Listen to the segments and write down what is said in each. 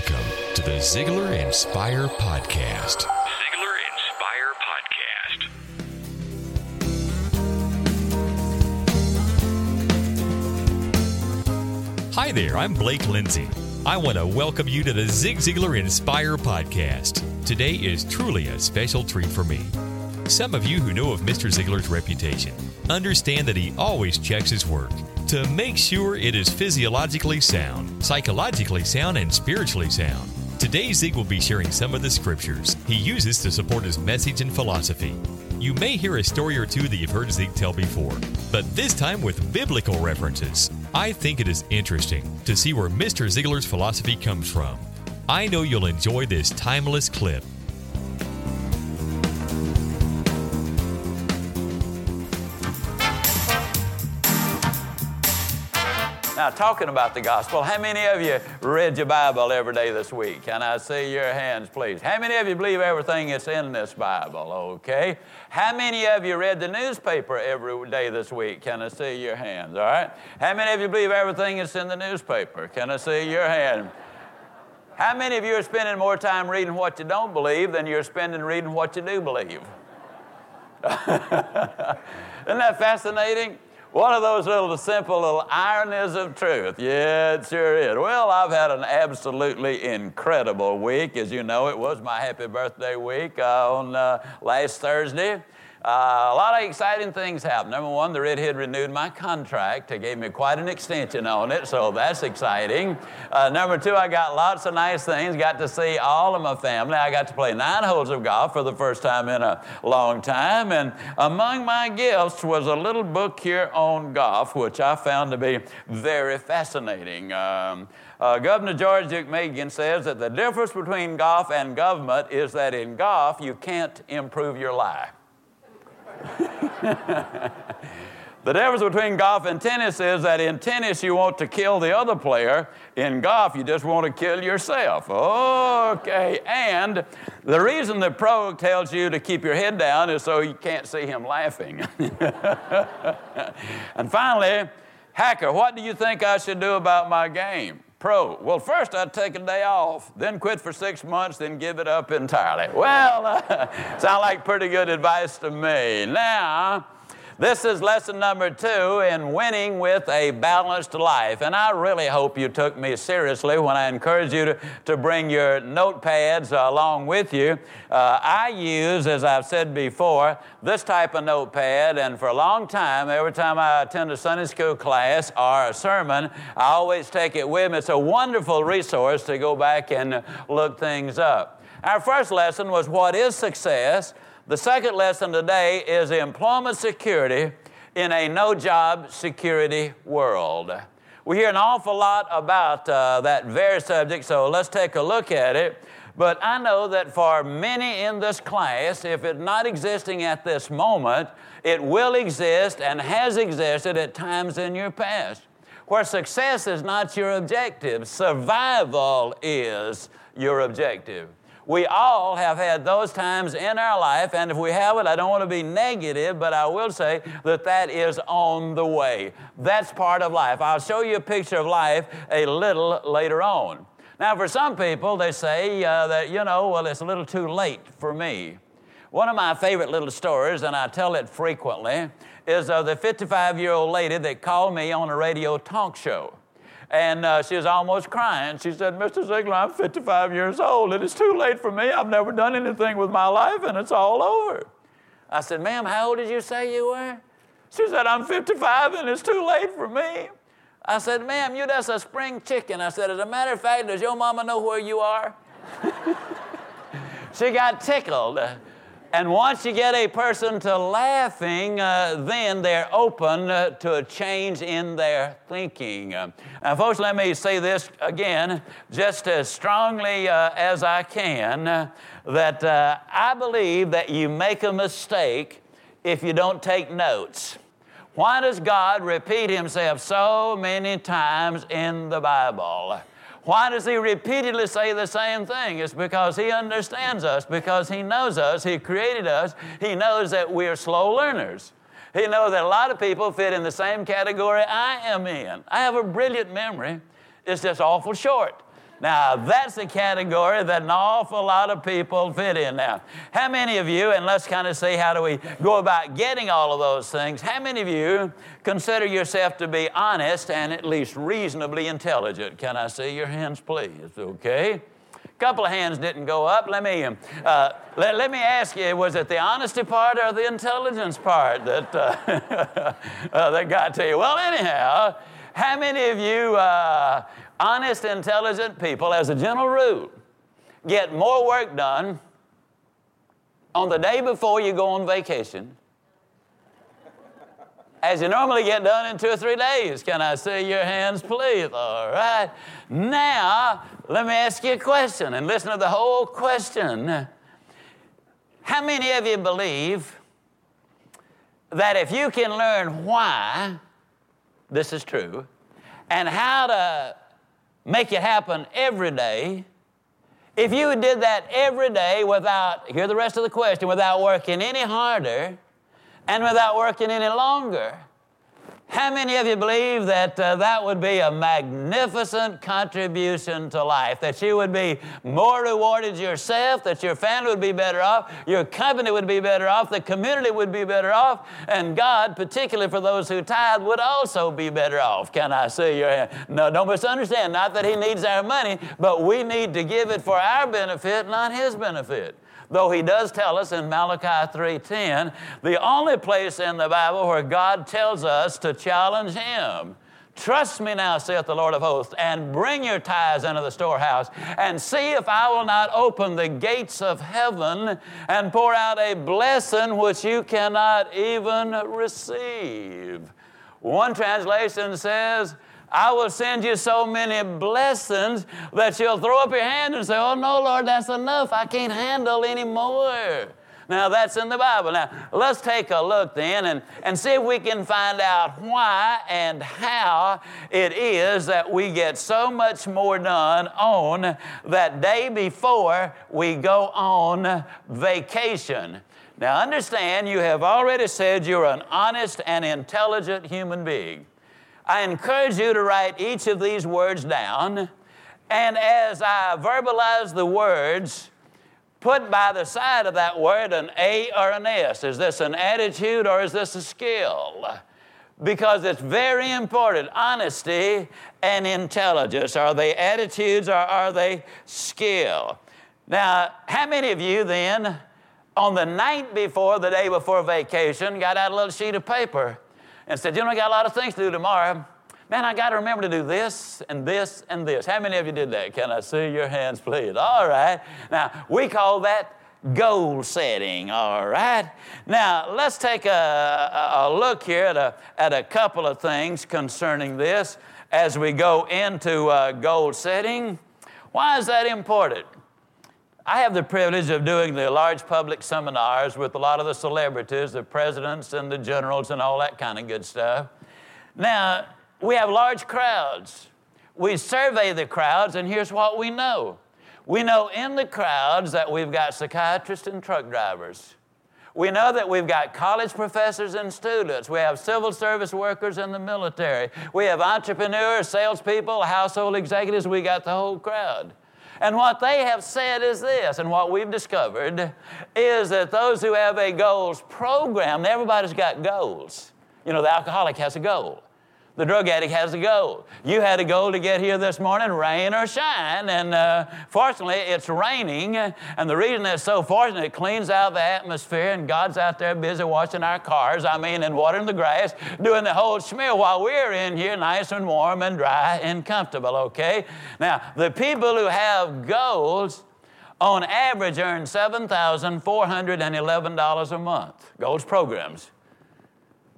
Welcome to the Ziglar Inspire Podcast. Ziglar Inspire Podcast. Hi there, I'm Blake Lindsay. I want to welcome you to the Zig Ziglar Inspire Podcast. Today is truly a special treat for me. Some of you who know of Mr. Ziglar's reputation understand that he always checks his work to make sure it is physiologically sound, psychologically sound, and spiritually sound. Today, Zig will be sharing some of the scriptures he uses to support his message and philosophy. You may hear a story or two that you've heard Zig tell before, but this time with biblical references. I think it is interesting to see where Mr. Ziglar's philosophy comes from. I know you'll enjoy this timeless clip. Now, talking about the gospel, how many of you read your Bible every day this week? Can I see your hands, please? How many of you believe everything that's in this Bible? Okay. How many of you read the newspaper every day this week? Can I see your hands? All right. How many of you believe everything that's in the newspaper? Can I see your hand? How many of you are spending more time reading what you don't believe than you're spending reading what you do believe? Isn't that fascinating? One of those little simple little ironies of truth. Yeah, it sure is. Well, I've had an absolutely incredible week. As you know, it was my happy birthday week uh, on uh, last Thursday. Uh, a lot of exciting things happened. Number one, the redhead renewed my contract. They gave me quite an extension on it, so that's exciting. Uh, number two, I got lots of nice things. Got to see all of my family. I got to play nine holes of golf for the first time in a long time. And among my gifts was a little book here on golf, which I found to be very fascinating. Um, uh, Governor George Deukmejian says that the difference between golf and government is that in golf, you can't improve your life. the difference between golf and tennis is that in tennis you want to kill the other player. In golf, you just want to kill yourself. Okay. And the reason the pro tells you to keep your head down is so you can't see him laughing. and finally, hacker, what do you think I should do about my game? Pro? Well, first I'd take a day off, then quit for six months, then give it up entirely. Well, uh, sound like pretty good advice to me. Now, this is lesson number two in winning with a balanced life. And I really hope you took me seriously when I encouraged you to, to bring your notepads along with you. Uh, I use, as I've said before, this type of notepad, and for a long time, every time I attend a Sunday school class or a sermon, I always take it with me. It's a wonderful resource to go back and look things up. Our first lesson was what is success? The second lesson today is employment security in a no job security world. We hear an awful lot about uh, that very subject, so let's take a look at it. But I know that for many in this class, if it's not existing at this moment, it will exist and has existed at times in your past. Where success is not your objective, survival is your objective. We all have had those times in our life, and if we haven't, I don't want to be negative, but I will say that that is on the way. That's part of life. I'll show you a picture of life a little later on. Now, for some people, they say uh, that, you know, well, it's a little too late for me. One of my favorite little stories, and I tell it frequently, is of the 55 year old lady that called me on a radio talk show. And uh, she was almost crying. She said, Mr. Ziglar, I'm 55 years old and it's too late for me. I've never done anything with my life and it's all over. I said, Ma'am, how old did you say you were? She said, I'm 55 and it's too late for me. I said, Ma'am, you're just a spring chicken. I said, As a matter of fact, does your mama know where you are? she got tickled. And once you get a person to laughing, uh, then they're open uh, to a change in their thinking. Uh, now, folks, let me say this again, just as strongly uh, as I can, uh, that uh, I believe that you make a mistake if you don't take notes. Why does God repeat Himself so many times in the Bible? Why does he repeatedly say the same thing? It's because he understands us, because he knows us, he created us, he knows that we're slow learners. He knows that a lot of people fit in the same category I am in. I have a brilliant memory, it's just awful short. Now, that's a category that an awful lot of people fit in now. How many of you, and let's kind of see how do we go about getting all of those things, how many of you consider yourself to be honest and at least reasonably intelligent? Can I see your hands, please? Okay. A couple of hands didn't go up. Let me, uh, let, let, me ask you, was it the honesty part or the intelligence part that, uh, uh, that got to you? Well, anyhow, how many of you uh, honest, intelligent people, as a general rule, get more work done on the day before you go on vacation as you normally get done in two or three days. Can I see your hands, please? All right. Now, let me ask you a question and listen to the whole question. How many of you believe that if you can learn why this is true and how to make it happen every day. If you did that every day without, hear the rest of the question, without working any harder and without working any longer, how many of you believe that uh, that would be a magnificent contribution to life? That you would be more rewarded yourself, that your family would be better off, your company would be better off, the community would be better off, and God, particularly for those who tithe, would also be better off. Can I see your hand? No, don't misunderstand. Not that He needs our money, but we need to give it for our benefit, not His benefit though he does tell us in Malachi 3:10, the only place in the Bible where God tells us to challenge him. Trust me now, saith the Lord of hosts, and bring your tithes into the storehouse, and see if I will not open the gates of heaven and pour out a blessing which you cannot even receive. One translation says, I will send you so many blessings that you'll throw up your hand and say, Oh, no, Lord, that's enough. I can't handle any more. Now, that's in the Bible. Now, let's take a look then and, and see if we can find out why and how it is that we get so much more done on that day before we go on vacation. Now, understand, you have already said you're an honest and intelligent human being. I encourage you to write each of these words down. And as I verbalize the words, put by the side of that word an A or an S. Is this an attitude or is this a skill? Because it's very important. Honesty and intelligence. Are they attitudes or are they skill? Now, how many of you then, on the night before, the day before vacation, got out a little sheet of paper and said, You know, I got a lot of things to do tomorrow. Man, I got to remember to do this and this and this. How many of you did that? Can I see your hands, please? All right. Now, we call that goal setting, all right? Now, let's take a, a look here at a, at a couple of things concerning this as we go into uh, goal setting. Why is that important? I have the privilege of doing the large public seminars with a lot of the celebrities, the presidents and the generals and all that kind of good stuff. Now, we have large crowds. We survey the crowds, and here's what we know. We know in the crowds that we've got psychiatrists and truck drivers. We know that we've got college professors and students. We have civil service workers in the military. We have entrepreneurs, salespeople, household executives. We got the whole crowd. And what they have said is this, and what we've discovered is that those who have a goals program, everybody's got goals. You know, the alcoholic has a goal. The drug addict has a goal. You had a goal to get here this morning, rain or shine, and uh, fortunately it's raining. And the reason it's so fortunate, it cleans out the atmosphere, and God's out there busy washing our cars, I mean, and watering the grass, doing the whole smear while we're in here nice and warm and dry and comfortable, okay? Now, the people who have goals, on average earn $7,411 a month, goals programs.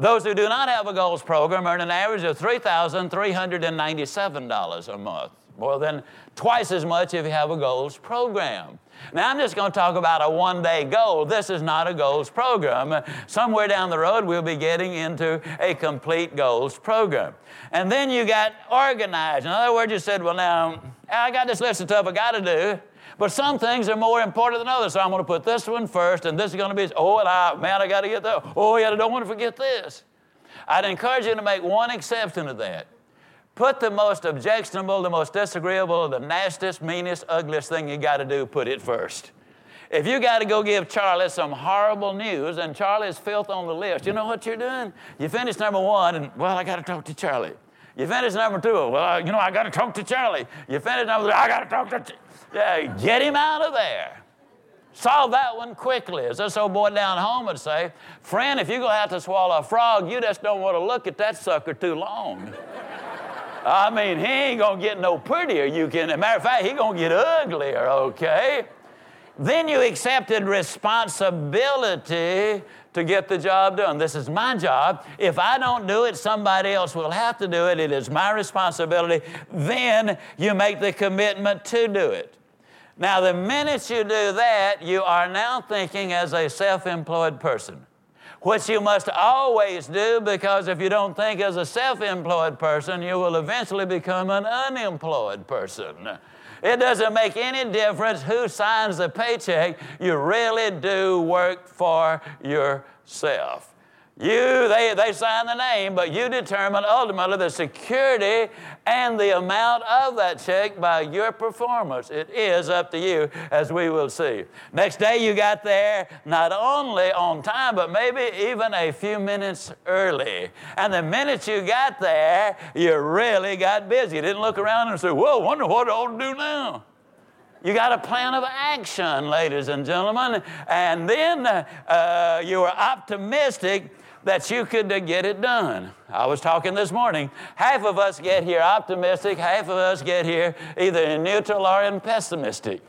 Those who do not have a goals program earn an average of $3,397 a month, more than twice as much if you have a goals program. Now, I'm just going to talk about a one day goal. This is not a goals program. Somewhere down the road, we'll be getting into a complete goals program. And then you got organized. In other words, you said, Well, now, I got this list of stuff I got to do. But some things are more important than others. So I'm going to put this one first, and this is going to be, oh, and I, man, I got to get that. Oh, yeah, I don't want to forget this. I'd encourage you to make one exception to that. Put the most objectionable, the most disagreeable, the nastiest, meanest, ugliest thing you got to do, put it first. If you got to go give Charlie some horrible news and Charlie's filth on the list, you know what you're doing? You finish number one, and well, I got to talk to Charlie. You finish number two, well, you know, I got to talk to Charlie. You finish number three, I got to talk to. Yeah, get him out of there. Solve that one quickly. As this old boy down home would say, friend, if you're going to have to swallow a frog, you just don't want to look at that sucker too long. I mean, he ain't to get no prettier. You can, matter of fact, he to get uglier, okay? Then you accepted responsibility to get the job done. This is my job. If I don't do it, somebody else will have to do it. It is my responsibility. Then you make the commitment to do it. Now, the minute you do that, you are now thinking as a self employed person, which you must always do because if you don't think as a self employed person, you will eventually become an unemployed person. It doesn't make any difference who signs the paycheck, you really do work for yourself. You, they, they sign the name, but you determine ultimately the security and the amount of that check by your performance. It is up to you, as we will see. Next day, you got there not only on time, but maybe even a few minutes early. And the minute you got there, you really got busy. You didn't look around and say, Whoa, wonder what I ought to do now. You got a plan of action, ladies and gentlemen. And then uh, you were optimistic that you could get it done. I was talking this morning. Half of us get here optimistic, half of us get here either in neutral or in pessimistic.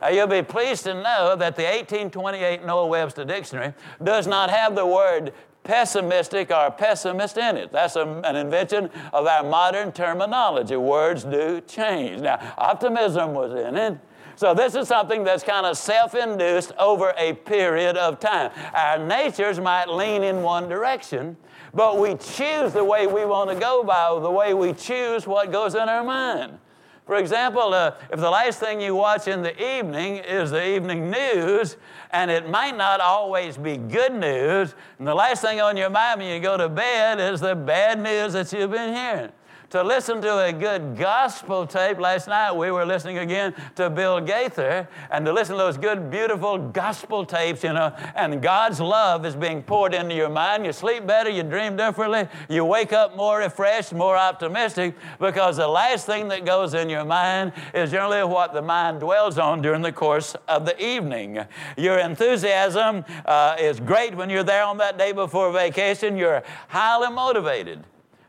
Uh, you'll be pleased to know that the 1828 Noah Webster Dictionary does not have the word pessimistic or pessimist in it. That's a, an invention of our modern terminology. Words do change. Now, optimism was in it, so this is something that's kind of self-induced over a period of time. Our natures might lean in one direction, but we choose the way we want to go by the way we choose what goes in our mind. For example, uh, if the last thing you watch in the evening is the evening news, and it might not always be good news, and the last thing on your mind when you go to bed is the bad news that you've been hearing to listen to a good gospel tape. Last night we were listening again to Bill Gaither and to listen to those good, beautiful gospel tapes, you know, and God's love is being poured into your mind. You sleep better, you dream differently, you wake up more refreshed, more optimistic, because the last thing that goes in your mind is generally what the mind dwells on during the course of the evening. Your enthusiasm uh, is great when you're there on that day before vacation. You're highly motivated.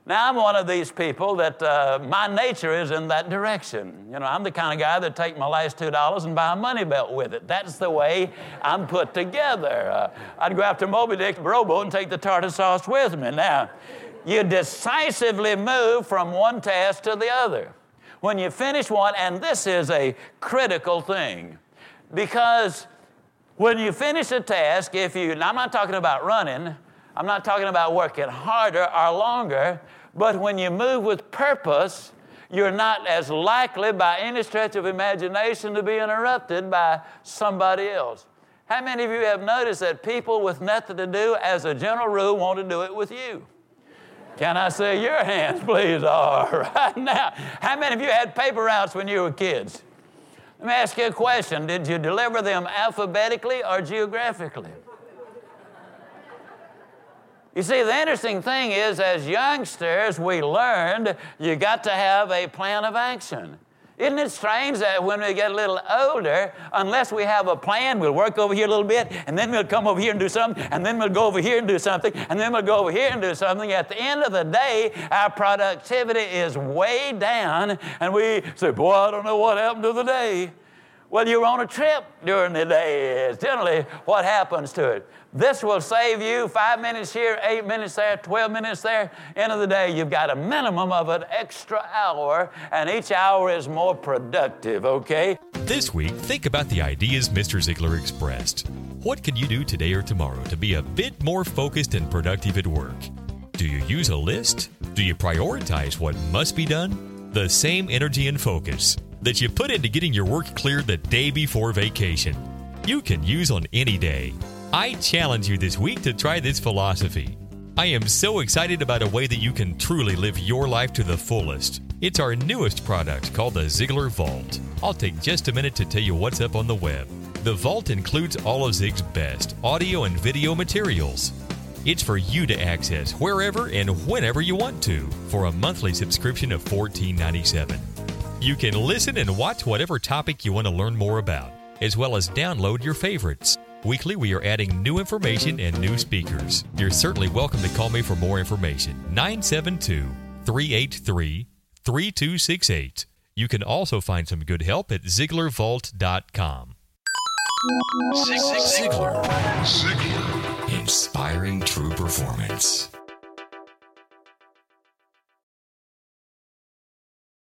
Now, I'm one of these people that uh, my nature is in that direction. You know, I'm the kind of guy that take my last $2 and buy a money belt with it. That's the way I'm put together. Uh, I'd go after Moby Dick rowboat and take the tartar sauce with me. Now, you decisively move from one task to the other. When you finish one, and this is a critical thing, Because when you finish a task, if you, I'm not talking about running, I'm not talking about working harder or longer, but when you move with purpose, you're not as likely by any stretch of imagination to be interrupted by somebody else. How many of you have noticed that people with nothing to do, as a general rule, want to do it with you? Can I see your hands, please? All right. Now, how many of you had paper routes when you were kids? Let me ask you a question. Did you deliver them alphabetically or geographically? You see, the interesting thing is, as youngsters, we learned you got to have a plan of action. Isn't it strange that when we get a little older, unless we have a plan, we'll work over here a little bit, and then we'll come over here and do something, and then we'll go over here and do something, and then we'll go over here and do something. At the end of the day, our productivity is way down, and we say, Boy, I don't know what happened to the day. Well, you're on a trip during the day, generally what happens to it. This will save you five minutes here, eight minutes there, 12 minutes there. End of the day, you've got a minimum of an extra hour, and each hour is more productive, okay? This week, think about the ideas Mr. Ziglar expressed. What can you do today or tomorrow to be a bit more focused and productive at work? Do you use a list? Do you prioritize what must be done? The same energy and focus that you put into getting your work cleared the day before vacation. You can use on any day. I challenge you this week to try this philosophy. I am so excited about a way that you can truly live your life to the fullest. It's our newest product called the Ziglar Vault. I'll take just a minute to tell you what's up on the web. The Vault includes all of Zig's best audio and video materials. It's for you to access wherever and whenever you want to for a monthly subscription of $14.97. You can listen and watch whatever topic you want to learn more about, as well as download your favorites. Weekly, we are adding new information and new speakers. You're certainly welcome to call me for more information. 972 383 3268. You can also find some good help at ZiglarVault.com. Ziglar. Ziglar. Inspiring true performance.